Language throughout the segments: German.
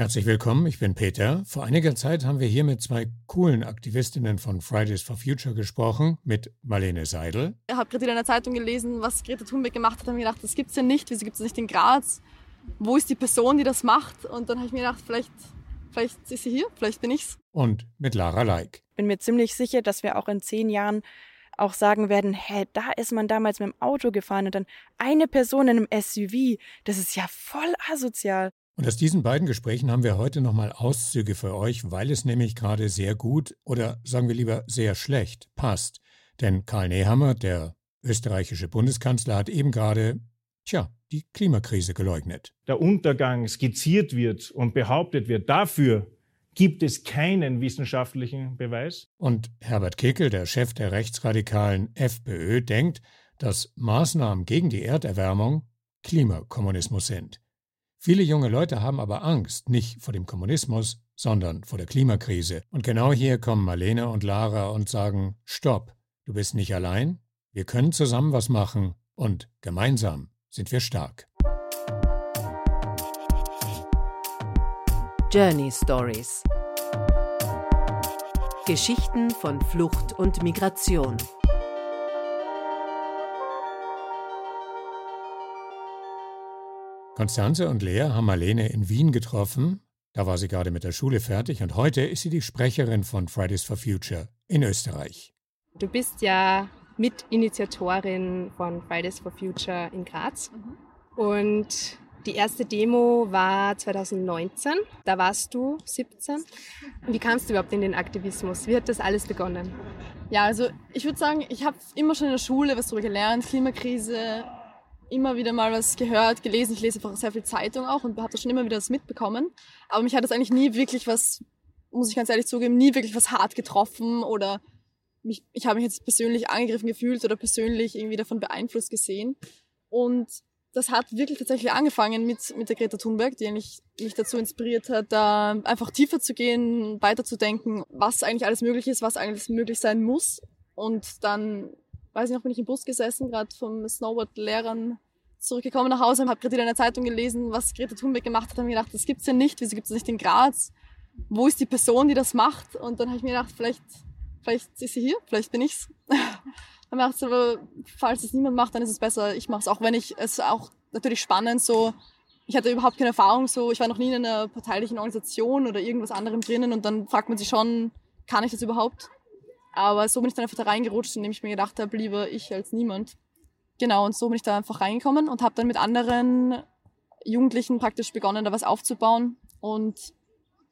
Herzlich willkommen, ich bin Peter. Vor einiger Zeit haben wir hier mit zwei coolen Aktivistinnen von Fridays for Future gesprochen, mit Marlene Seidel. Ich habe gerade in einer Zeitung gelesen, was Greta Thunberg gemacht hat, und mir gedacht, das gibt es ja nicht, wieso gibt es nicht in Graz? Wo ist die Person, die das macht? Und dann habe ich mir gedacht, vielleicht, vielleicht ist sie hier, vielleicht bin ich's. Und mit Lara Leik. Ich bin mir ziemlich sicher, dass wir auch in zehn Jahren auch sagen werden, hä, da ist man damals mit dem Auto gefahren und dann eine Person in einem SUV. Das ist ja voll asozial. Und aus diesen beiden Gesprächen haben wir heute nochmal Auszüge für euch, weil es nämlich gerade sehr gut oder sagen wir lieber sehr schlecht passt. Denn Karl Nehammer, der österreichische Bundeskanzler, hat eben gerade, tja, die Klimakrise geleugnet. Der Untergang skizziert wird und behauptet wird, dafür gibt es keinen wissenschaftlichen Beweis. Und Herbert Kickel, der Chef der rechtsradikalen FPÖ, denkt, dass Maßnahmen gegen die Erderwärmung Klimakommunismus sind. Viele junge Leute haben aber Angst, nicht vor dem Kommunismus, sondern vor der Klimakrise. Und genau hier kommen Marlene und Lara und sagen, Stopp, du bist nicht allein, wir können zusammen was machen und gemeinsam sind wir stark. Journey Stories Geschichten von Flucht und Migration. Konstanze und Lea haben Marlene in Wien getroffen. Da war sie gerade mit der Schule fertig und heute ist sie die Sprecherin von Fridays for Future in Österreich. Du bist ja Mitinitiatorin von Fridays for Future in Graz. Mhm. Und die erste Demo war 2019. Da warst du 17. Wie kamst du überhaupt in den Aktivismus? Wie hat das alles begonnen? Ja, also ich würde sagen, ich habe immer schon in der Schule was darüber gelernt, Klimakrise, immer wieder mal was gehört, gelesen. Ich lese einfach sehr viel Zeitung auch und habe da schon immer wieder was mitbekommen. Aber mich hat das eigentlich nie wirklich was, muss ich ganz ehrlich zugeben, nie wirklich was hart getroffen oder mich, ich habe mich jetzt persönlich angegriffen gefühlt oder persönlich irgendwie davon beeinflusst gesehen. Und das hat wirklich tatsächlich angefangen mit, mit der Greta Thunberg, die eigentlich mich dazu inspiriert hat, da einfach tiefer zu gehen, weiterzudenken, was eigentlich alles möglich ist, was eigentlich möglich sein muss. Und dann weiß ich noch, bin ich im Bus gesessen, gerade vom Snowboard-Lehrern zurückgekommen nach Hause, habe gerade in einer Zeitung gelesen, was Greta Thunberg gemacht hat, habe mir gedacht, das gibt's ja nicht, wieso gibt's das nicht in Graz? Wo ist die Person, die das macht? Und dann habe ich mir gedacht, vielleicht, vielleicht ist sie hier, vielleicht bin ich's. dann macht es aber, falls es niemand macht, dann ist es besser, ich mache es, auch wenn ich es auch natürlich spannend so, ich hatte überhaupt keine Erfahrung so, ich war noch nie in einer parteilichen Organisation oder irgendwas anderem drinnen und dann fragt man sich schon, kann ich das überhaupt? Aber so bin ich dann einfach da reingerutscht, indem ich mir gedacht habe, lieber ich als niemand. Genau, und so bin ich da einfach reingekommen und habe dann mit anderen Jugendlichen praktisch begonnen, da was aufzubauen. Und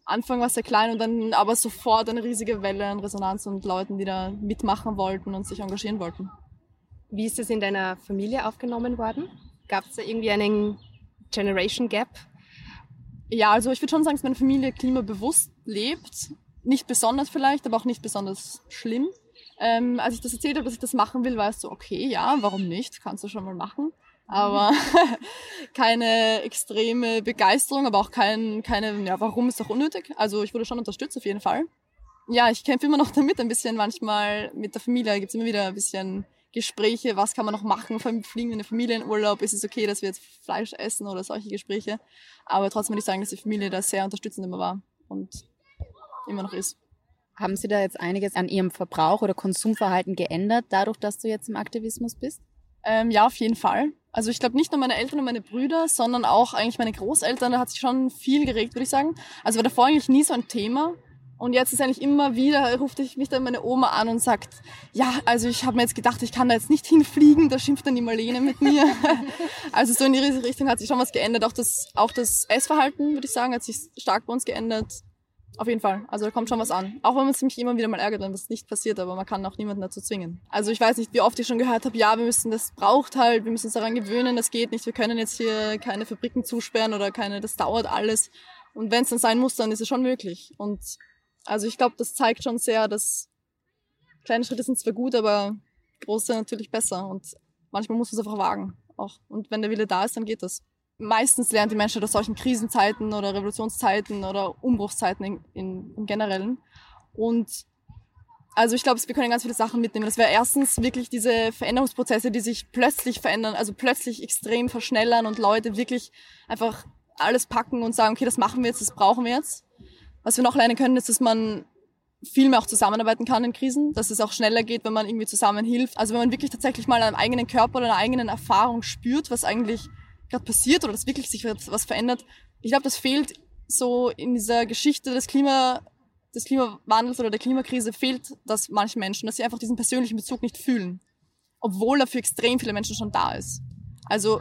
Anfang war sehr klein und dann aber sofort eine riesige Welle an Resonanz und Leuten, die da mitmachen wollten und sich engagieren wollten. Wie ist es in deiner Familie aufgenommen worden? Gab es da irgendwie einen Generation Gap? Ja, also ich würde schon sagen, dass meine Familie klimabewusst lebt nicht besonders vielleicht, aber auch nicht besonders schlimm. Ähm, als ich das erzählt habe, dass ich das machen will, war es so, okay, ja, warum nicht? Kannst du schon mal machen. Aber keine extreme Begeisterung, aber auch kein, keine, ja, warum ist doch unnötig? Also ich wurde schon unterstützt auf jeden Fall. Ja, ich kämpfe immer noch damit, ein bisschen manchmal mit der Familie gibt es immer wieder ein bisschen Gespräche, was kann man noch machen, fliegen wir in den Familienurlaub, ist es okay, dass wir jetzt Fleisch essen oder solche Gespräche. Aber trotzdem würde ich sagen, dass die Familie da sehr unterstützend immer war. Und immer noch ist. Haben Sie da jetzt einiges an Ihrem Verbrauch oder Konsumverhalten geändert, dadurch, dass du jetzt im Aktivismus bist? Ähm, ja, auf jeden Fall. Also ich glaube nicht nur meine Eltern und meine Brüder, sondern auch eigentlich meine Großeltern, da hat sich schon viel geregt, würde ich sagen. Also war davor eigentlich nie so ein Thema. Und jetzt ist eigentlich immer wieder, ruft ich mich dann meine Oma an und sagt, ja, also ich habe mir jetzt gedacht, ich kann da jetzt nicht hinfliegen, da schimpft dann die Marlene mit mir. also so in die Richtung hat sich schon was geändert. Auch das, auch das Essverhalten, würde ich sagen, hat sich stark bei uns geändert. Auf jeden Fall. Also da kommt schon was an. Auch wenn man sich immer wieder mal ärgert, wenn was nicht passiert, aber man kann auch niemanden dazu zwingen. Also ich weiß nicht, wie oft ich schon gehört habe, ja, wir müssen, das braucht halt, wir müssen uns daran gewöhnen, das geht nicht, wir können jetzt hier keine Fabriken zusperren oder keine, das dauert alles. Und wenn es dann sein muss, dann ist es schon möglich. Und also ich glaube, das zeigt schon sehr, dass kleine Schritte sind zwar gut, aber große natürlich besser. Und manchmal muss man es einfach wagen. Auch. Und wenn der Wille da ist, dann geht das meistens lernen die Menschen aus solchen Krisenzeiten oder Revolutionszeiten oder Umbruchszeiten in, in, im Generellen. Und also ich glaube, wir können ganz viele Sachen mitnehmen. Das wäre erstens wirklich diese Veränderungsprozesse, die sich plötzlich verändern, also plötzlich extrem verschnellern und Leute wirklich einfach alles packen und sagen, okay, das machen wir jetzt, das brauchen wir jetzt. Was wir noch lernen können, ist, dass man viel mehr auch zusammenarbeiten kann in Krisen, dass es auch schneller geht, wenn man irgendwie zusammen hilft. Also wenn man wirklich tatsächlich mal an einem eigenen Körper oder einer eigenen Erfahrung spürt, was eigentlich gerade passiert oder dass wirklich sich was verändert. Ich glaube, das fehlt so in dieser Geschichte des Klima, des Klimawandels oder der Klimakrise fehlt das manchen Menschen, dass sie einfach diesen persönlichen Bezug nicht fühlen. Obwohl er für extrem viele Menschen schon da ist. Also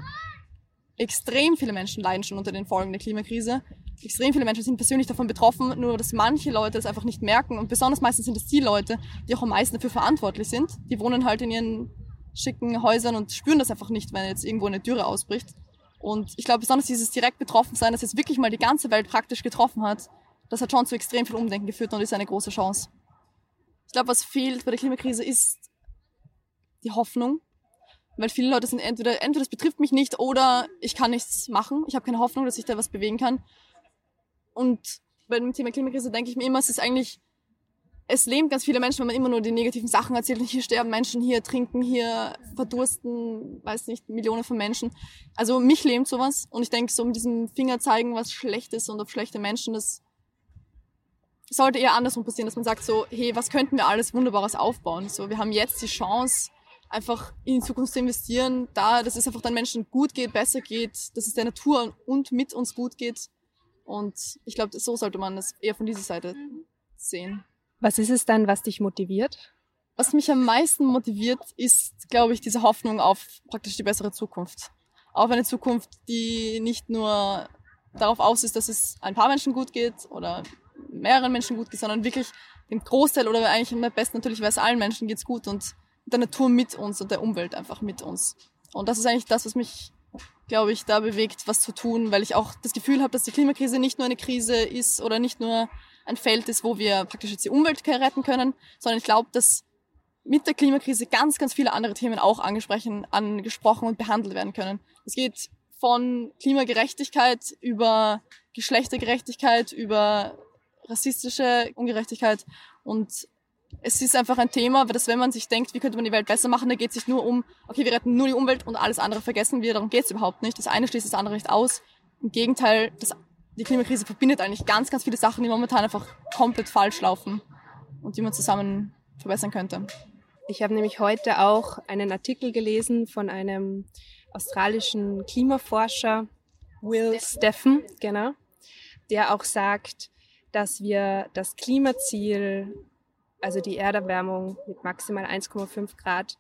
extrem viele Menschen leiden schon unter den Folgen der Klimakrise. Extrem viele Menschen sind persönlich davon betroffen, nur dass manche Leute das einfach nicht merken. Und besonders meistens sind es die Leute, die auch am meisten dafür verantwortlich sind. Die wohnen halt in ihren schicken Häusern und spüren das einfach nicht, wenn jetzt irgendwo eine Dürre ausbricht. Und ich glaube, besonders dieses direkt betroffen sein, das jetzt wirklich mal die ganze Welt praktisch getroffen hat, das hat schon zu extrem viel Umdenken geführt und ist eine große Chance. Ich glaube, was fehlt bei der Klimakrise ist die Hoffnung. Weil viele Leute sind entweder, entweder das betrifft mich nicht oder ich kann nichts machen. Ich habe keine Hoffnung, dass ich da was bewegen kann. Und bei dem Thema Klimakrise denke ich mir immer, es ist eigentlich es lähmt ganz viele Menschen, wenn man immer nur die negativen Sachen erzählt. Und hier sterben Menschen, hier trinken, hier verdursten, weiß nicht, Millionen von Menschen. Also mich lähmt sowas. Und ich denke, so mit diesem Finger zeigen, was schlecht ist und auf schlechte Menschen, das sollte eher andersrum passieren, dass man sagt so, hey, was könnten wir alles Wunderbares aufbauen? So, wir haben jetzt die Chance, einfach in die Zukunft zu investieren, da, dass es einfach den Menschen gut geht, besser geht, dass es der Natur und mit uns gut geht. Und ich glaube, so sollte man das eher von dieser Seite sehen. Was ist es dann, was dich motiviert? Was mich am meisten motiviert, ist, glaube ich, diese Hoffnung auf praktisch die bessere Zukunft. Auf eine Zukunft, die nicht nur darauf aus ist, dass es ein paar Menschen gut geht oder mehreren Menschen gut geht, sondern wirklich dem Großteil oder eigentlich am besten natürlich, weil es allen Menschen geht's gut und der Natur mit uns und der Umwelt einfach mit uns. Und das ist eigentlich das, was mich, glaube ich, da bewegt, was zu tun, weil ich auch das Gefühl habe, dass die Klimakrise nicht nur eine Krise ist oder nicht nur ein Feld ist, wo wir praktisch jetzt die Umwelt retten können, sondern ich glaube, dass mit der Klimakrise ganz, ganz viele andere Themen auch angesprochen, angesprochen und behandelt werden können. Es geht von Klimagerechtigkeit über Geschlechtergerechtigkeit, über rassistische Ungerechtigkeit und es ist einfach ein Thema, dass wenn man sich denkt, wie könnte man die Welt besser machen, da geht es sich nur um, okay, wir retten nur die Umwelt und alles andere vergessen wir, darum geht es überhaupt nicht. Das eine schließt das andere nicht aus. Im Gegenteil, das die Klimakrise verbindet eigentlich ganz, ganz viele Sachen, die momentan einfach komplett falsch laufen und die man zusammen verbessern könnte. Ich habe nämlich heute auch einen Artikel gelesen von einem australischen Klimaforscher, Will Steffen, genau, der auch sagt, dass wir das Klimaziel, also die Erderwärmung mit maximal 1,5 Grad,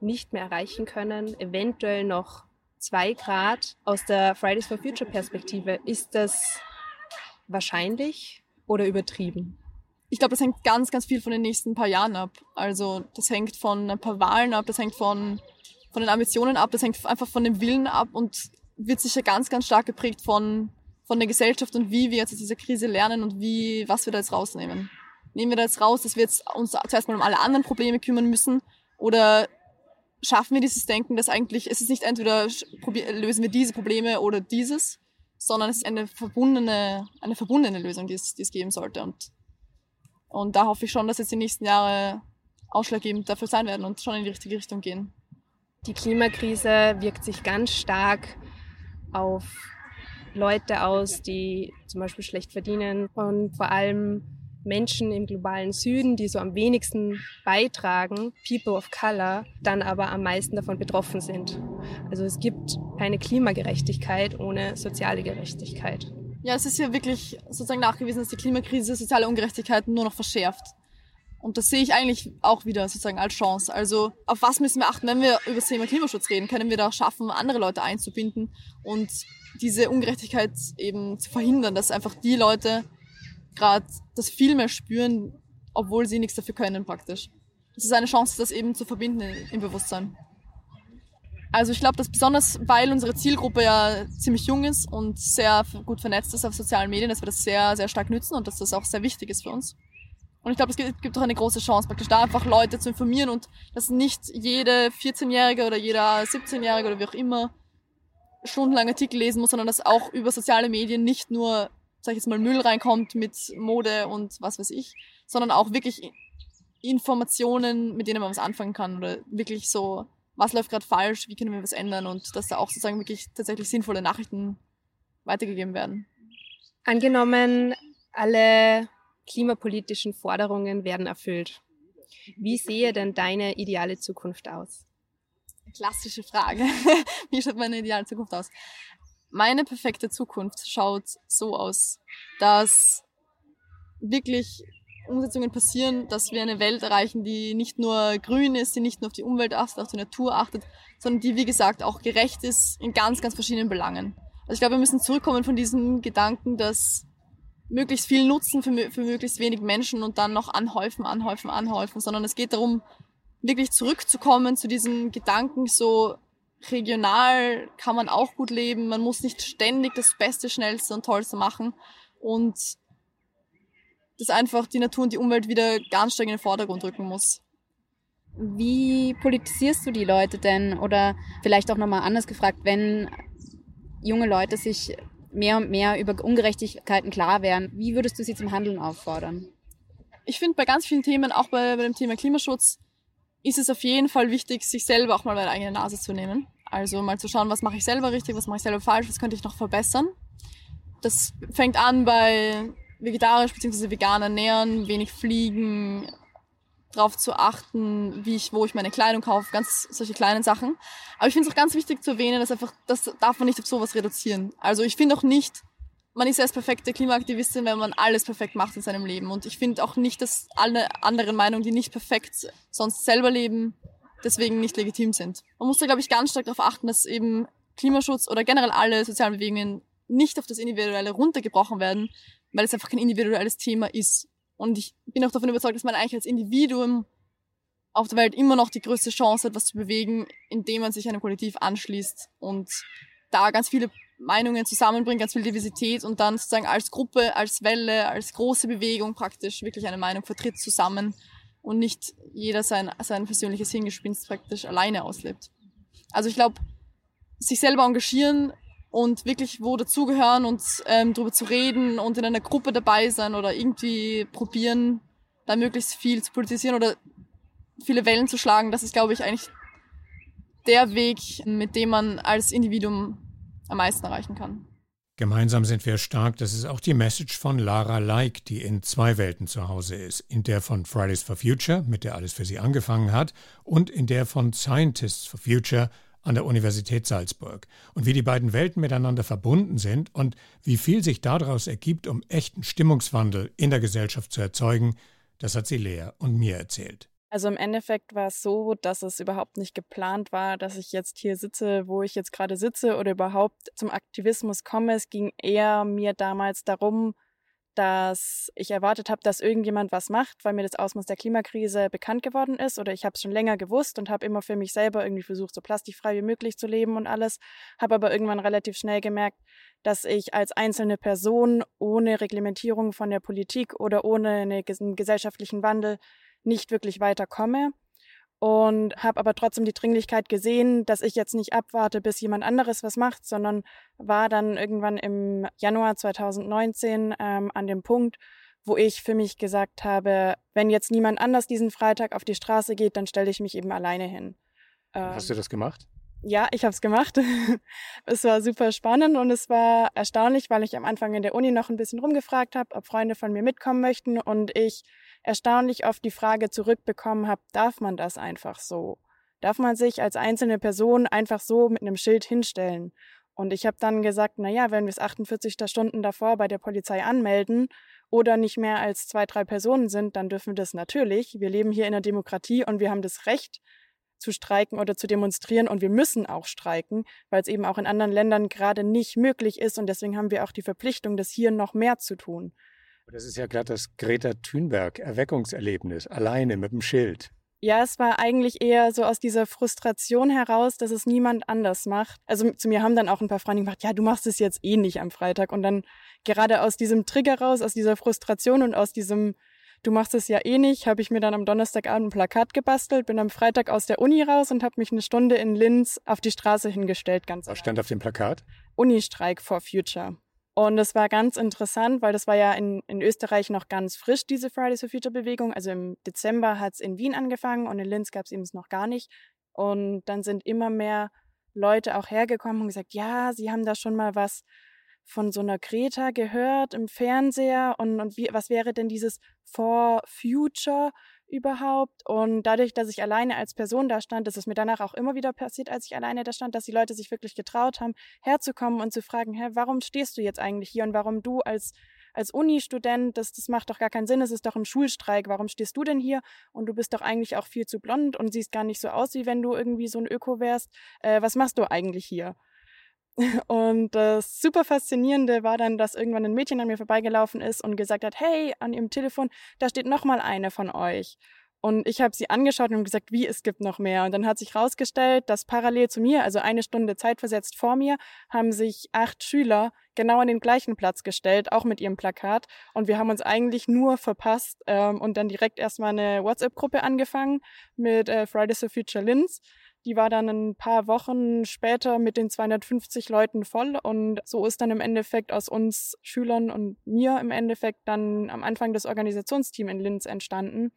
nicht mehr erreichen können, eventuell noch zwei Grad aus der Fridays for Future Perspektive, ist das wahrscheinlich oder übertrieben? Ich glaube, das hängt ganz, ganz viel von den nächsten paar Jahren ab. Also das hängt von ein paar Wahlen ab, das hängt von, von den Ambitionen ab, das hängt einfach von dem Willen ab und wird sicher ganz, ganz stark geprägt von, von der Gesellschaft und wie wir jetzt aus dieser Krise lernen und wie, was wir da jetzt rausnehmen. Nehmen wir da jetzt raus, dass wir jetzt uns zuerst mal um alle anderen Probleme kümmern müssen oder schaffen wir dieses Denken, dass eigentlich es ist nicht entweder lösen wir diese Probleme oder dieses, sondern es ist eine verbundene, eine verbundene Lösung, die es, die es geben sollte. Und, und da hoffe ich schon, dass jetzt die nächsten Jahre ausschlaggebend dafür sein werden und schon in die richtige Richtung gehen. Die Klimakrise wirkt sich ganz stark auf Leute aus, die zum Beispiel schlecht verdienen und vor allem Menschen im globalen Süden, die so am wenigsten beitragen, People of Color, dann aber am meisten davon betroffen sind. Also es gibt keine Klimagerechtigkeit ohne soziale Gerechtigkeit. Ja, es ist ja wirklich sozusagen nachgewiesen, dass die Klimakrise soziale Ungerechtigkeit nur noch verschärft. Und das sehe ich eigentlich auch wieder sozusagen als Chance. Also auf was müssen wir achten, wenn wir über das Thema Klimaschutz reden? Können wir da schaffen, andere Leute einzubinden und diese Ungerechtigkeit eben zu verhindern, dass einfach die Leute, gerade das viel mehr spüren, obwohl sie nichts dafür können praktisch. Es ist eine Chance, das eben zu verbinden im Bewusstsein. Also ich glaube, dass besonders, weil unsere Zielgruppe ja ziemlich jung ist und sehr gut vernetzt ist auf sozialen Medien, dass wir das sehr, sehr stark nützen und dass das auch sehr wichtig ist für uns. Und ich glaube, es gibt auch eine große Chance, praktisch da einfach Leute zu informieren und dass nicht jede 14-Jährige oder jeder 17-Jährige oder wie auch immer stundenlang Artikel lesen muss, sondern dass auch über soziale Medien nicht nur sag ich jetzt mal, Müll reinkommt mit Mode und was weiß ich, sondern auch wirklich Informationen, mit denen man was anfangen kann oder wirklich so, was läuft gerade falsch, wie können wir was ändern und dass da auch sozusagen wirklich tatsächlich sinnvolle Nachrichten weitergegeben werden. Angenommen, alle klimapolitischen Forderungen werden erfüllt. Wie sehe denn deine ideale Zukunft aus? Klassische Frage. Wie schaut meine ideale Zukunft aus? Meine perfekte Zukunft schaut so aus, dass wirklich Umsetzungen passieren, dass wir eine Welt erreichen, die nicht nur grün ist, die nicht nur auf die Umwelt achtet, auf die Natur achtet, sondern die, wie gesagt, auch gerecht ist in ganz, ganz verschiedenen Belangen. Also ich glaube, wir müssen zurückkommen von diesem Gedanken, dass möglichst viel Nutzen für, für möglichst wenig Menschen und dann noch anhäufen, anhäufen, anhäufen, sondern es geht darum, wirklich zurückzukommen zu diesem Gedanken, so regional kann man auch gut leben, man muss nicht ständig das Beste, Schnellste und Tollste machen und dass einfach die Natur und die Umwelt wieder ganz stark in den Vordergrund rücken muss. Wie politisierst du die Leute denn? Oder vielleicht auch nochmal anders gefragt, wenn junge Leute sich mehr und mehr über Ungerechtigkeiten klar werden, wie würdest du sie zum Handeln auffordern? Ich finde, bei ganz vielen Themen, auch bei, bei dem Thema Klimaschutz, ist es auf jeden Fall wichtig, sich selber auch mal bei der eigenen Nase zu nehmen. Also mal zu schauen, was mache ich selber richtig, was mache ich selber falsch, was könnte ich noch verbessern. Das fängt an bei vegetarisch bzw. vegan ernähren, wenig fliegen, darauf zu achten, wie ich, wo ich meine Kleidung kaufe, ganz solche kleinen Sachen. Aber ich finde es auch ganz wichtig zu erwähnen, dass einfach, das darf man nicht auf sowas reduzieren. Also ich finde auch nicht, man ist erst perfekte Klimaaktivistin, wenn man alles perfekt macht in seinem Leben. Und ich finde auch nicht, dass alle anderen Meinungen, die nicht perfekt sonst selber leben, deswegen nicht legitim sind. Man muss da, glaube ich, ganz stark darauf achten, dass eben Klimaschutz oder generell alle sozialen Bewegungen nicht auf das Individuelle runtergebrochen werden, weil es einfach kein individuelles Thema ist. Und ich bin auch davon überzeugt, dass man eigentlich als Individuum auf der Welt immer noch die größte Chance hat, was zu bewegen, indem man sich einem Kollektiv anschließt und da ganz viele Meinungen zusammenbringt, ganz viel Diversität und dann sozusagen als Gruppe, als Welle, als große Bewegung praktisch wirklich eine Meinung vertritt zusammen und nicht jeder sein, sein persönliches Hingespinst praktisch alleine auslebt. Also ich glaube, sich selber engagieren und wirklich wo dazugehören und ähm, darüber zu reden und in einer Gruppe dabei sein oder irgendwie probieren, da möglichst viel zu politisieren oder viele Wellen zu schlagen, das ist, glaube ich, eigentlich der Weg, mit dem man als Individuum am meisten erreichen kann. Gemeinsam sind wir stark, das ist auch die Message von Lara Like, die in zwei Welten zu Hause ist. In der von Fridays for Future, mit der alles für sie angefangen hat, und in der von Scientists for Future, an der Universität Salzburg und wie die beiden Welten miteinander verbunden sind und wie viel sich daraus ergibt, um echten Stimmungswandel in der Gesellschaft zu erzeugen, das hat sie Lea und mir erzählt. Also im Endeffekt war es so, dass es überhaupt nicht geplant war, dass ich jetzt hier sitze, wo ich jetzt gerade sitze oder überhaupt zum Aktivismus komme. Es ging eher mir damals darum, dass ich erwartet habe, dass irgendjemand was macht, weil mir das Ausmaß der Klimakrise bekannt geworden ist oder ich habe es schon länger gewusst und habe immer für mich selber irgendwie versucht, so plastikfrei wie möglich zu leben und alles, habe aber irgendwann relativ schnell gemerkt, dass ich als einzelne Person ohne Reglementierung von der Politik oder ohne einen gesellschaftlichen Wandel nicht wirklich weiterkomme und habe aber trotzdem die Dringlichkeit gesehen, dass ich jetzt nicht abwarte, bis jemand anderes was macht, sondern war dann irgendwann im Januar 2019 ähm, an dem Punkt, wo ich für mich gesagt habe, wenn jetzt niemand anders diesen Freitag auf die Straße geht, dann stelle ich mich eben alleine hin. Ähm, Hast du das gemacht? Ja, ich habe es gemacht. es war super spannend und es war erstaunlich, weil ich am Anfang in der Uni noch ein bisschen rumgefragt habe, ob Freunde von mir mitkommen möchten und ich erstaunlich oft die Frage zurückbekommen habe, darf man das einfach so? Darf man sich als einzelne Person einfach so mit einem Schild hinstellen? Und ich habe dann gesagt, na ja, wenn wir es 48 Stunden davor bei der Polizei anmelden oder nicht mehr als zwei, drei Personen sind, dann dürfen wir das natürlich. Wir leben hier in einer Demokratie und wir haben das Recht zu streiken oder zu demonstrieren und wir müssen auch streiken, weil es eben auch in anderen Ländern gerade nicht möglich ist und deswegen haben wir auch die Verpflichtung, das hier noch mehr zu tun. Das ist ja gerade das Greta Thunberg Erweckungserlebnis, alleine mit dem Schild. Ja, es war eigentlich eher so aus dieser Frustration heraus, dass es niemand anders macht. Also zu mir haben dann auch ein paar Freunde gesagt, ja, du machst es jetzt eh nicht am Freitag. Und dann gerade aus diesem Trigger raus, aus dieser Frustration und aus diesem, du machst es ja eh nicht, habe ich mir dann am Donnerstagabend ein Plakat gebastelt, bin am Freitag aus der Uni raus und habe mich eine Stunde in Linz auf die Straße hingestellt. Ganz Was stand auf dem Plakat? Unistreik for Future. Und das war ganz interessant, weil das war ja in, in Österreich noch ganz frisch, diese Fridays for Future Bewegung. Also im Dezember hat es in Wien angefangen und in Linz gab es eben noch gar nicht. Und dann sind immer mehr Leute auch hergekommen und gesagt, ja, sie haben da schon mal was von so einer Greta gehört im Fernseher und, und wie, was wäre denn dieses For Future überhaupt? Und dadurch, dass ich alleine als Person da stand, das ist mir danach auch immer wieder passiert, als ich alleine da stand, dass die Leute sich wirklich getraut haben, herzukommen und zu fragen, hä, warum stehst du jetzt eigentlich hier und warum du als als Uni-Student, das, das macht doch gar keinen Sinn, es ist doch ein Schulstreik, warum stehst du denn hier? Und du bist doch eigentlich auch viel zu blond und siehst gar nicht so aus, wie wenn du irgendwie so ein Öko wärst. Äh, was machst du eigentlich hier? Und das super faszinierende war dann, dass irgendwann ein Mädchen an mir vorbeigelaufen ist und gesagt hat, hey, an ihrem Telefon, da steht noch mal eine von euch. Und ich habe sie angeschaut und gesagt, wie, es gibt noch mehr. Und dann hat sich herausgestellt, dass parallel zu mir, also eine Stunde zeitversetzt vor mir, haben sich acht Schüler genau an den gleichen Platz gestellt, auch mit ihrem Plakat. Und wir haben uns eigentlich nur verpasst ähm, und dann direkt erstmal eine WhatsApp-Gruppe angefangen mit äh, Fridays for Future Linz. Die war dann ein paar Wochen später mit den 250 Leuten voll und so ist dann im Endeffekt aus uns Schülern und mir im Endeffekt dann am Anfang das Organisationsteam in Linz entstanden.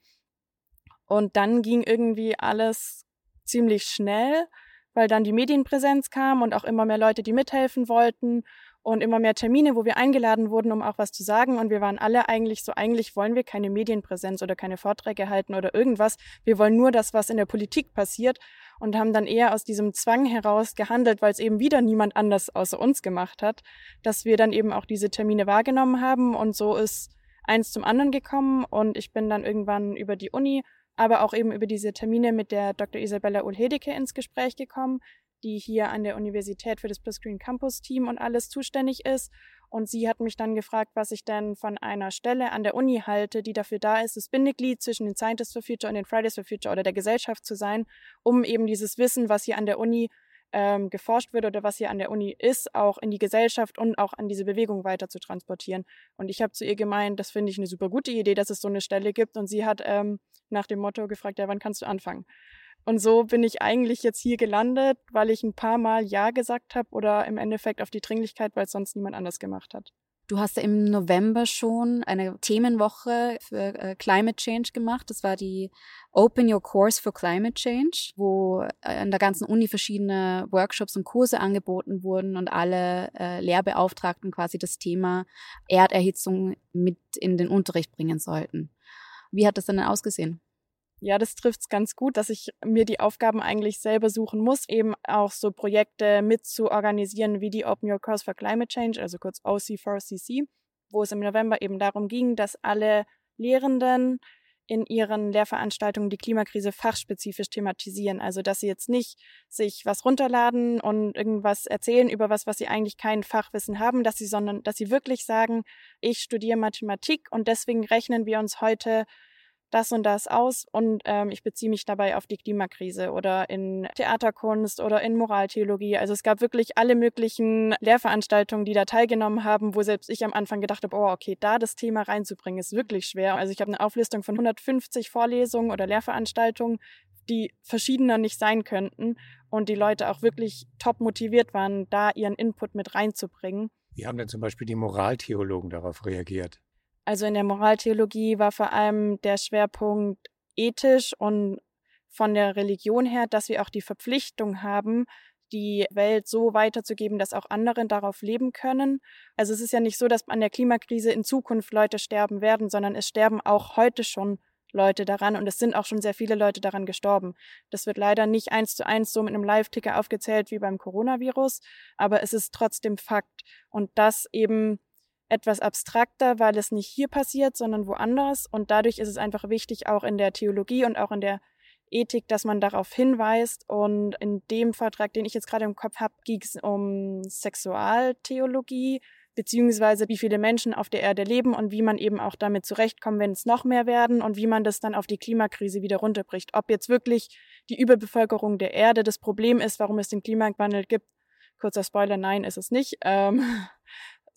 Und dann ging irgendwie alles ziemlich schnell, weil dann die Medienpräsenz kam und auch immer mehr Leute, die mithelfen wollten und immer mehr Termine, wo wir eingeladen wurden, um auch was zu sagen. Und wir waren alle eigentlich so, eigentlich wollen wir keine Medienpräsenz oder keine Vorträge halten oder irgendwas. Wir wollen nur das, was in der Politik passiert und haben dann eher aus diesem Zwang heraus gehandelt, weil es eben wieder niemand anders außer uns gemacht hat, dass wir dann eben auch diese Termine wahrgenommen haben. Und so ist eins zum anderen gekommen und ich bin dann irgendwann über die Uni aber auch eben über diese Termine mit der Dr. Isabella Ulhedeke ins Gespräch gekommen, die hier an der Universität für das Plus Green Campus Team und alles zuständig ist. Und sie hat mich dann gefragt, was ich denn von einer Stelle an der Uni halte, die dafür da ist, das Bindeglied zwischen den Scientists for Future und den Fridays for Future oder der Gesellschaft zu sein, um eben dieses Wissen, was hier an der Uni ähm, geforscht wird oder was hier an der Uni ist, auch in die Gesellschaft und auch an diese Bewegung weiter zu transportieren. Und ich habe zu ihr gemeint, das finde ich eine super gute Idee, dass es so eine Stelle gibt. Und sie hat ähm, nach dem Motto gefragt, ja, wann kannst du anfangen? Und so bin ich eigentlich jetzt hier gelandet, weil ich ein paar Mal Ja gesagt habe oder im Endeffekt auf die Dringlichkeit, weil es sonst niemand anders gemacht hat. Du hast im November schon eine Themenwoche für äh, Climate Change gemacht. Das war die Open Your Course for Climate Change, wo äh, an der ganzen Uni verschiedene Workshops und Kurse angeboten wurden und alle äh, Lehrbeauftragten quasi das Thema Erderhitzung mit in den Unterricht bringen sollten. Wie hat das denn ausgesehen? Ja, das trifft es ganz gut, dass ich mir die Aufgaben eigentlich selber suchen muss, eben auch so Projekte mit zu organisieren wie die Open Your Course for Climate Change, also kurz OC4CC, wo es im November eben darum ging, dass alle Lehrenden in ihren Lehrveranstaltungen die Klimakrise fachspezifisch thematisieren. Also, dass sie jetzt nicht sich was runterladen und irgendwas erzählen über was, was sie eigentlich kein Fachwissen haben, dass sie, sondern, dass sie wirklich sagen, ich studiere Mathematik und deswegen rechnen wir uns heute das und das aus und ähm, ich beziehe mich dabei auf die Klimakrise oder in Theaterkunst oder in Moraltheologie. Also es gab wirklich alle möglichen Lehrveranstaltungen, die da teilgenommen haben, wo selbst ich am Anfang gedacht habe, oh, okay, da das Thema reinzubringen, ist wirklich schwer. Also ich habe eine Auflistung von 150 Vorlesungen oder Lehrveranstaltungen, die verschiedener nicht sein könnten und die Leute auch wirklich top motiviert waren, da ihren Input mit reinzubringen. Wie haben denn zum Beispiel die Moraltheologen darauf reagiert? Also in der Moraltheologie war vor allem der Schwerpunkt ethisch und von der Religion her, dass wir auch die Verpflichtung haben, die Welt so weiterzugeben, dass auch andere darauf leben können. Also es ist ja nicht so, dass an der Klimakrise in Zukunft Leute sterben werden, sondern es sterben auch heute schon Leute daran und es sind auch schon sehr viele Leute daran gestorben. Das wird leider nicht eins zu eins so mit einem Live-Ticker aufgezählt wie beim Coronavirus, aber es ist trotzdem Fakt. Und das eben etwas abstrakter, weil es nicht hier passiert, sondern woanders. Und dadurch ist es einfach wichtig, auch in der Theologie und auch in der Ethik, dass man darauf hinweist. Und in dem Vortrag, den ich jetzt gerade im Kopf habe, ging es um Sexualtheologie, beziehungsweise wie viele Menschen auf der Erde leben und wie man eben auch damit zurechtkommt, wenn es noch mehr werden und wie man das dann auf die Klimakrise wieder runterbricht. Ob jetzt wirklich die Überbevölkerung der Erde das Problem ist, warum es den Klimawandel gibt. Kurzer Spoiler, nein, ist es nicht. Ähm,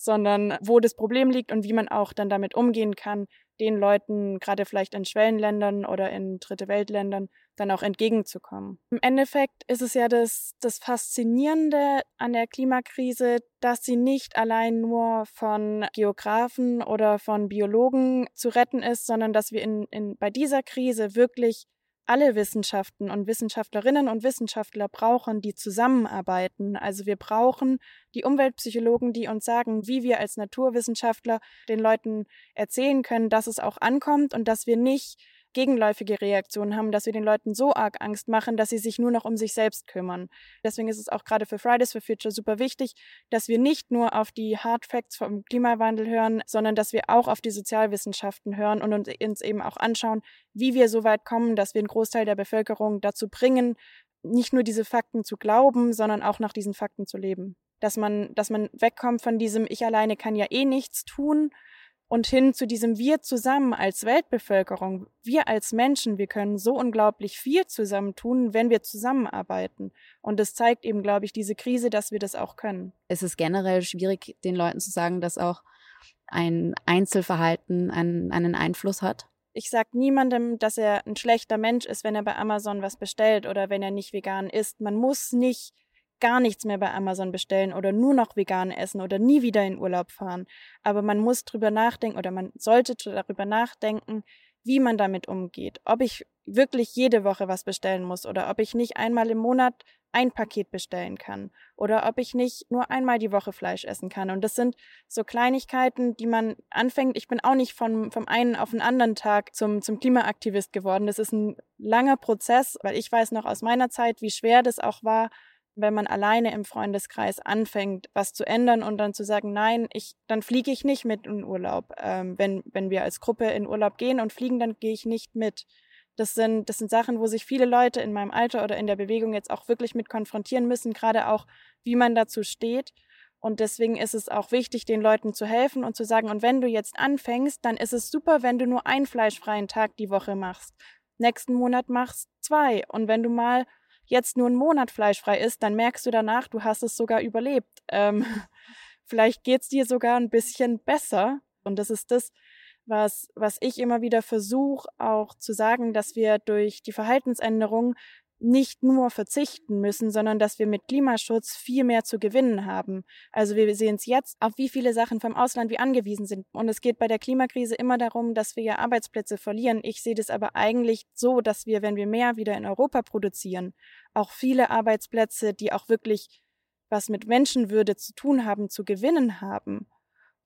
sondern wo das Problem liegt und wie man auch dann damit umgehen kann, den Leuten, gerade vielleicht in Schwellenländern oder in Dritte Weltländern, dann auch entgegenzukommen. Im Endeffekt ist es ja das, das Faszinierende an der Klimakrise, dass sie nicht allein nur von Geografen oder von Biologen zu retten ist, sondern dass wir in, in, bei dieser Krise wirklich alle Wissenschaften und Wissenschaftlerinnen und Wissenschaftler brauchen, die zusammenarbeiten. Also wir brauchen die Umweltpsychologen, die uns sagen, wie wir als Naturwissenschaftler den Leuten erzählen können, dass es auch ankommt und dass wir nicht gegenläufige Reaktionen haben, dass wir den Leuten so arg Angst machen, dass sie sich nur noch um sich selbst kümmern. Deswegen ist es auch gerade für Fridays for Future super wichtig, dass wir nicht nur auf die Hard Facts vom Klimawandel hören, sondern dass wir auch auf die Sozialwissenschaften hören und uns eben auch anschauen, wie wir so weit kommen, dass wir einen Großteil der Bevölkerung dazu bringen, nicht nur diese Fakten zu glauben, sondern auch nach diesen Fakten zu leben. Dass man, dass man wegkommt von diesem Ich alleine kann ja eh nichts tun und hin zu diesem Wir zusammen als Weltbevölkerung, wir als Menschen, wir können so unglaublich viel zusammen tun, wenn wir zusammenarbeiten. Und das zeigt eben, glaube ich, diese Krise, dass wir das auch können. Es ist generell schwierig, den Leuten zu sagen, dass auch ein Einzelverhalten einen, einen Einfluss hat. Ich sage niemandem, dass er ein schlechter Mensch ist, wenn er bei Amazon was bestellt oder wenn er nicht vegan isst. Man muss nicht gar nichts mehr bei Amazon bestellen oder nur noch vegan essen oder nie wieder in Urlaub fahren. Aber man muss drüber nachdenken oder man sollte darüber nachdenken, wie man damit umgeht. Ob ich wirklich jede Woche was bestellen muss oder ob ich nicht einmal im Monat ein Paket bestellen kann oder ob ich nicht nur einmal die Woche Fleisch essen kann. Und das sind so Kleinigkeiten, die man anfängt. Ich bin auch nicht von, vom einen auf den anderen Tag zum, zum Klimaaktivist geworden. Das ist ein langer Prozess, weil ich weiß noch aus meiner Zeit, wie schwer das auch war, wenn man alleine im Freundeskreis anfängt, was zu ändern und dann zu sagen, nein, ich, dann fliege ich nicht mit in Urlaub. Ähm, wenn, wenn wir als Gruppe in Urlaub gehen und fliegen, dann gehe ich nicht mit. Das sind, das sind Sachen, wo sich viele Leute in meinem Alter oder in der Bewegung jetzt auch wirklich mit konfrontieren müssen, gerade auch, wie man dazu steht. Und deswegen ist es auch wichtig, den Leuten zu helfen und zu sagen, und wenn du jetzt anfängst, dann ist es super, wenn du nur einen fleischfreien Tag die Woche machst. Nächsten Monat machst zwei. Und wenn du mal jetzt nur einen Monat fleischfrei ist, dann merkst du danach, du hast es sogar überlebt. Ähm, vielleicht geht's dir sogar ein bisschen besser. Und das ist das, was, was ich immer wieder versuche auch zu sagen, dass wir durch die Verhaltensänderung nicht nur verzichten müssen, sondern dass wir mit Klimaschutz viel mehr zu gewinnen haben. Also wir sehen es jetzt, auf wie viele Sachen vom Ausland wir angewiesen sind. Und es geht bei der Klimakrise immer darum, dass wir ja Arbeitsplätze verlieren. Ich sehe das aber eigentlich so, dass wir, wenn wir mehr wieder in Europa produzieren, auch viele Arbeitsplätze, die auch wirklich was mit Menschenwürde zu tun haben, zu gewinnen haben.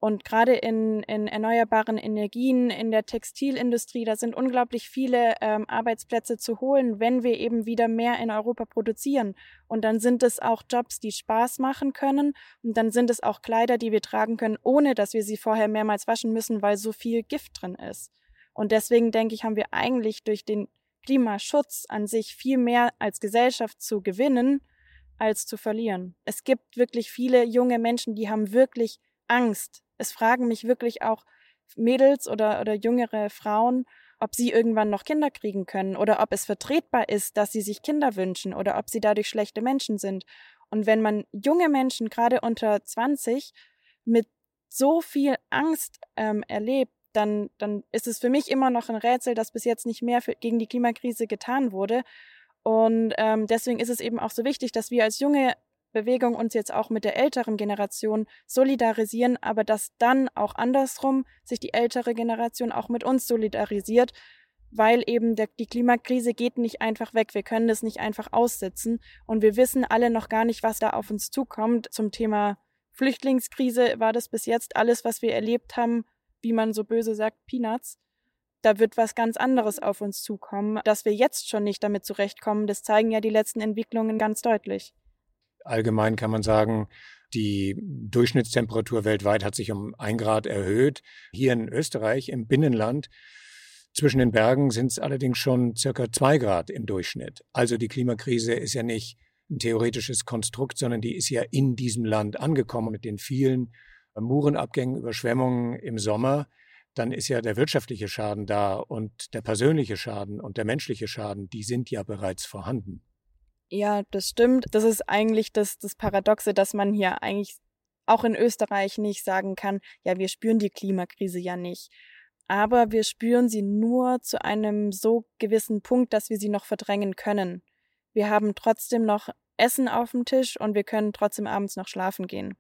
Und gerade in, in erneuerbaren Energien, in der Textilindustrie, da sind unglaublich viele ähm, Arbeitsplätze zu holen, wenn wir eben wieder mehr in Europa produzieren. Und dann sind es auch Jobs, die Spaß machen können. Und dann sind es auch Kleider, die wir tragen können, ohne dass wir sie vorher mehrmals waschen müssen, weil so viel Gift drin ist. Und deswegen denke ich, haben wir eigentlich durch den Klimaschutz an sich viel mehr als Gesellschaft zu gewinnen, als zu verlieren. Es gibt wirklich viele junge Menschen, die haben wirklich Angst, es fragen mich wirklich auch Mädels oder, oder jüngere Frauen, ob sie irgendwann noch Kinder kriegen können oder ob es vertretbar ist, dass sie sich Kinder wünschen oder ob sie dadurch schlechte Menschen sind. Und wenn man junge Menschen, gerade unter 20, mit so viel Angst ähm, erlebt, dann, dann ist es für mich immer noch ein Rätsel, dass bis jetzt nicht mehr für, gegen die Klimakrise getan wurde. Und ähm, deswegen ist es eben auch so wichtig, dass wir als junge Bewegung uns jetzt auch mit der älteren Generation solidarisieren, aber dass dann auch andersrum sich die ältere Generation auch mit uns solidarisiert, weil eben der, die Klimakrise geht nicht einfach weg. Wir können das nicht einfach aussitzen und wir wissen alle noch gar nicht, was da auf uns zukommt. Zum Thema Flüchtlingskrise war das bis jetzt alles, was wir erlebt haben, wie man so böse sagt, Peanuts. Da wird was ganz anderes auf uns zukommen. Dass wir jetzt schon nicht damit zurechtkommen, das zeigen ja die letzten Entwicklungen ganz deutlich. Allgemein kann man sagen, die Durchschnittstemperatur weltweit hat sich um ein Grad erhöht. Hier in Österreich, im Binnenland, zwischen den Bergen sind es allerdings schon circa zwei Grad im Durchschnitt. Also die Klimakrise ist ja nicht ein theoretisches Konstrukt, sondern die ist ja in diesem Land angekommen mit den vielen Murenabgängen, Überschwemmungen im Sommer. Dann ist ja der wirtschaftliche Schaden da und der persönliche Schaden und der menschliche Schaden, die sind ja bereits vorhanden. Ja, das stimmt. Das ist eigentlich das, das Paradoxe, dass man hier eigentlich auch in Österreich nicht sagen kann, ja, wir spüren die Klimakrise ja nicht. Aber wir spüren sie nur zu einem so gewissen Punkt, dass wir sie noch verdrängen können. Wir haben trotzdem noch Essen auf dem Tisch und wir können trotzdem abends noch schlafen gehen.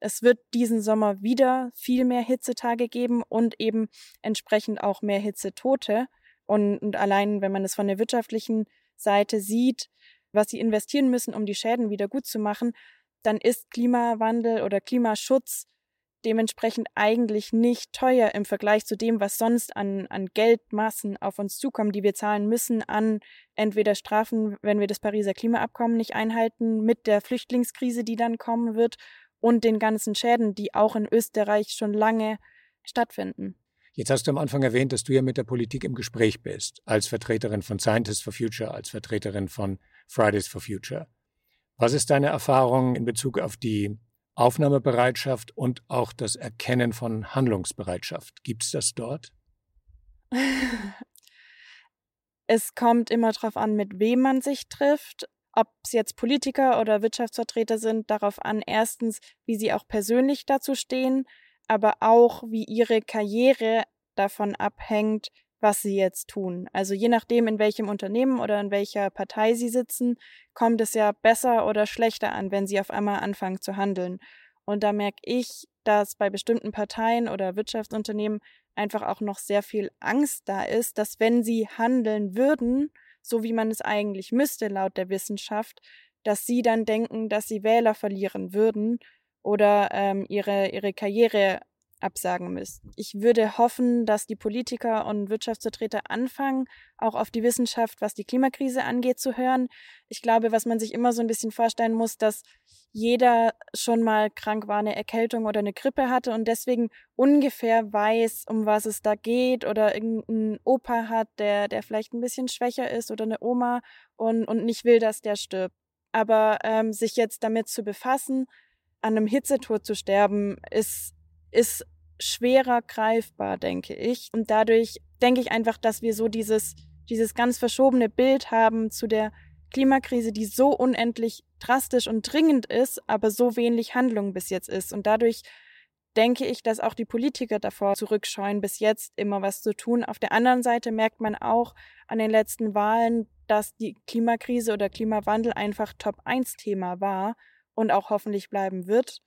Es wird diesen Sommer wieder viel mehr Hitzetage geben und eben entsprechend auch mehr Hitzetote. Und, und allein, wenn man es von der wirtschaftlichen Seite sieht, was sie investieren müssen, um die Schäden wieder gut zu machen, dann ist Klimawandel oder Klimaschutz dementsprechend eigentlich nicht teuer im Vergleich zu dem, was sonst an, an Geldmassen auf uns zukommen, die wir zahlen müssen an entweder Strafen, wenn wir das Pariser Klimaabkommen nicht einhalten, mit der Flüchtlingskrise, die dann kommen wird, und den ganzen Schäden, die auch in Österreich schon lange stattfinden. Jetzt hast du am Anfang erwähnt, dass du ja mit der Politik im Gespräch bist, als Vertreterin von Scientists for Future, als Vertreterin von Fridays for Future. Was ist deine Erfahrung in Bezug auf die Aufnahmebereitschaft und auch das Erkennen von Handlungsbereitschaft? Gibt es das dort? es kommt immer darauf an, mit wem man sich trifft. Ob es jetzt Politiker oder Wirtschaftsvertreter sind, darauf an, erstens, wie sie auch persönlich dazu stehen, aber auch, wie ihre Karriere davon abhängt, was sie jetzt tun. Also je nachdem, in welchem Unternehmen oder in welcher Partei sie sitzen, kommt es ja besser oder schlechter an, wenn sie auf einmal anfangen zu handeln. Und da merke ich, dass bei bestimmten Parteien oder Wirtschaftsunternehmen einfach auch noch sehr viel Angst da ist, dass wenn sie handeln würden, so wie man es eigentlich müsste laut der Wissenschaft, dass sie dann denken, dass sie Wähler verlieren würden oder ähm, ihre, ihre Karriere absagen müssen. Ich würde hoffen, dass die Politiker und Wirtschaftsvertreter anfangen, auch auf die Wissenschaft, was die Klimakrise angeht, zu hören. Ich glaube, was man sich immer so ein bisschen vorstellen muss, dass jeder schon mal krank war, eine Erkältung oder eine Grippe hatte und deswegen ungefähr weiß, um was es da geht oder irgendein Opa hat, der, der vielleicht ein bisschen schwächer ist oder eine Oma und, und nicht will, dass der stirbt. Aber ähm, sich jetzt damit zu befassen, an einem Hitzetod zu sterben, ist, ist schwerer greifbar, denke ich. Und dadurch denke ich einfach, dass wir so dieses, dieses ganz verschobene Bild haben zu der Klimakrise, die so unendlich drastisch und dringend ist, aber so wenig Handlung bis jetzt ist. Und dadurch denke ich, dass auch die Politiker davor zurückscheuen, bis jetzt immer was zu tun. Auf der anderen Seite merkt man auch an den letzten Wahlen, dass die Klimakrise oder Klimawandel einfach Top-1-Thema war und auch hoffentlich bleiben wird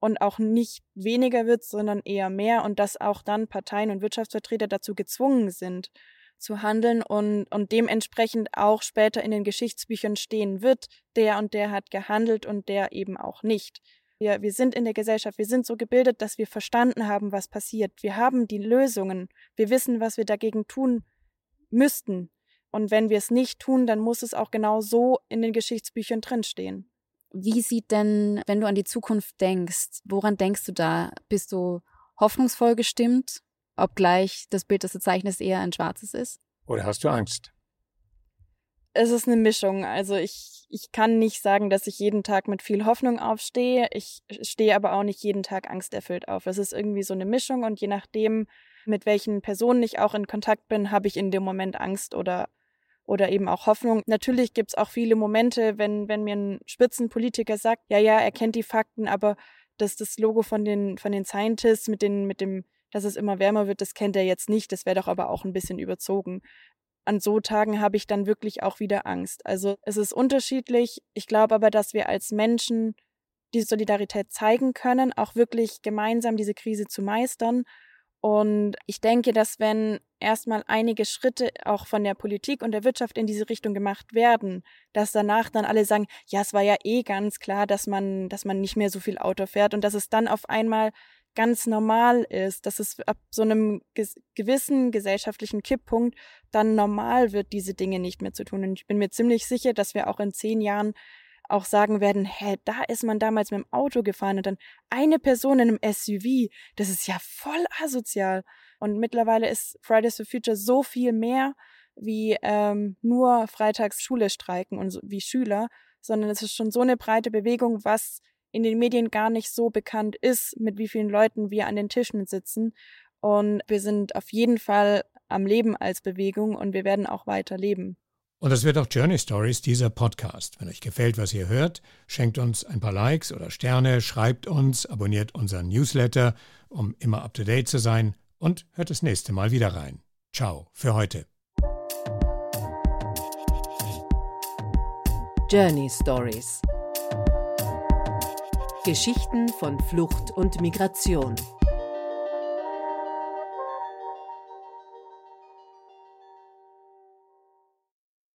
und auch nicht weniger wird, sondern eher mehr und dass auch dann Parteien und Wirtschaftsvertreter dazu gezwungen sind, zu handeln und, und dementsprechend auch später in den Geschichtsbüchern stehen wird, der und der hat gehandelt und der eben auch nicht. Wir, wir sind in der Gesellschaft, wir sind so gebildet, dass wir verstanden haben, was passiert. Wir haben die Lösungen, wir wissen, was wir dagegen tun müssten. Und wenn wir es nicht tun, dann muss es auch genau so in den Geschichtsbüchern drinstehen. Wie sieht denn, wenn du an die Zukunft denkst, woran denkst du da? Bist du hoffnungsvoll gestimmt, obgleich das Bild, das du zeichnest, eher ein schwarzes ist? Oder hast du Angst? Es ist eine Mischung. Also ich, ich kann nicht sagen, dass ich jeden Tag mit viel Hoffnung aufstehe. Ich stehe aber auch nicht jeden Tag angsterfüllt auf. Es ist irgendwie so eine Mischung und je nachdem, mit welchen Personen ich auch in Kontakt bin, habe ich in dem Moment Angst oder oder eben auch Hoffnung. Natürlich gibt es auch viele Momente, wenn, wenn mir ein Spitzenpolitiker sagt, ja, ja, er kennt die Fakten, aber dass das Logo von den, von den Scientists mit, den, mit dem, dass es immer wärmer wird, das kennt er jetzt nicht. Das wäre doch aber auch ein bisschen überzogen. An so Tagen habe ich dann wirklich auch wieder Angst. Also es ist unterschiedlich. Ich glaube aber, dass wir als Menschen diese Solidarität zeigen können, auch wirklich gemeinsam diese Krise zu meistern und ich denke, dass wenn erstmal einige Schritte auch von der Politik und der Wirtschaft in diese Richtung gemacht werden, dass danach dann alle sagen, ja, es war ja eh ganz klar, dass man, dass man nicht mehr so viel Auto fährt und dass es dann auf einmal ganz normal ist, dass es ab so einem gewissen gesellschaftlichen Kipppunkt dann normal wird, diese Dinge nicht mehr zu tun. Und ich bin mir ziemlich sicher, dass wir auch in zehn Jahren auch sagen werden, hä, da ist man damals mit dem Auto gefahren und dann eine Person in einem SUV, das ist ja voll asozial. Und mittlerweile ist Fridays for Future so viel mehr wie ähm, nur freitags Schule streiken und so, wie Schüler, sondern es ist schon so eine breite Bewegung, was in den Medien gar nicht so bekannt ist, mit wie vielen Leuten wir an den Tischen sitzen. Und wir sind auf jeden Fall am Leben als Bewegung und wir werden auch weiter leben. Und das wird auch Journey Stories, dieser Podcast. Wenn euch gefällt, was ihr hört, schenkt uns ein paar Likes oder Sterne, schreibt uns, abonniert unseren Newsletter, um immer up-to-date zu sein und hört das nächste Mal wieder rein. Ciao für heute. Journey Stories Geschichten von Flucht und Migration.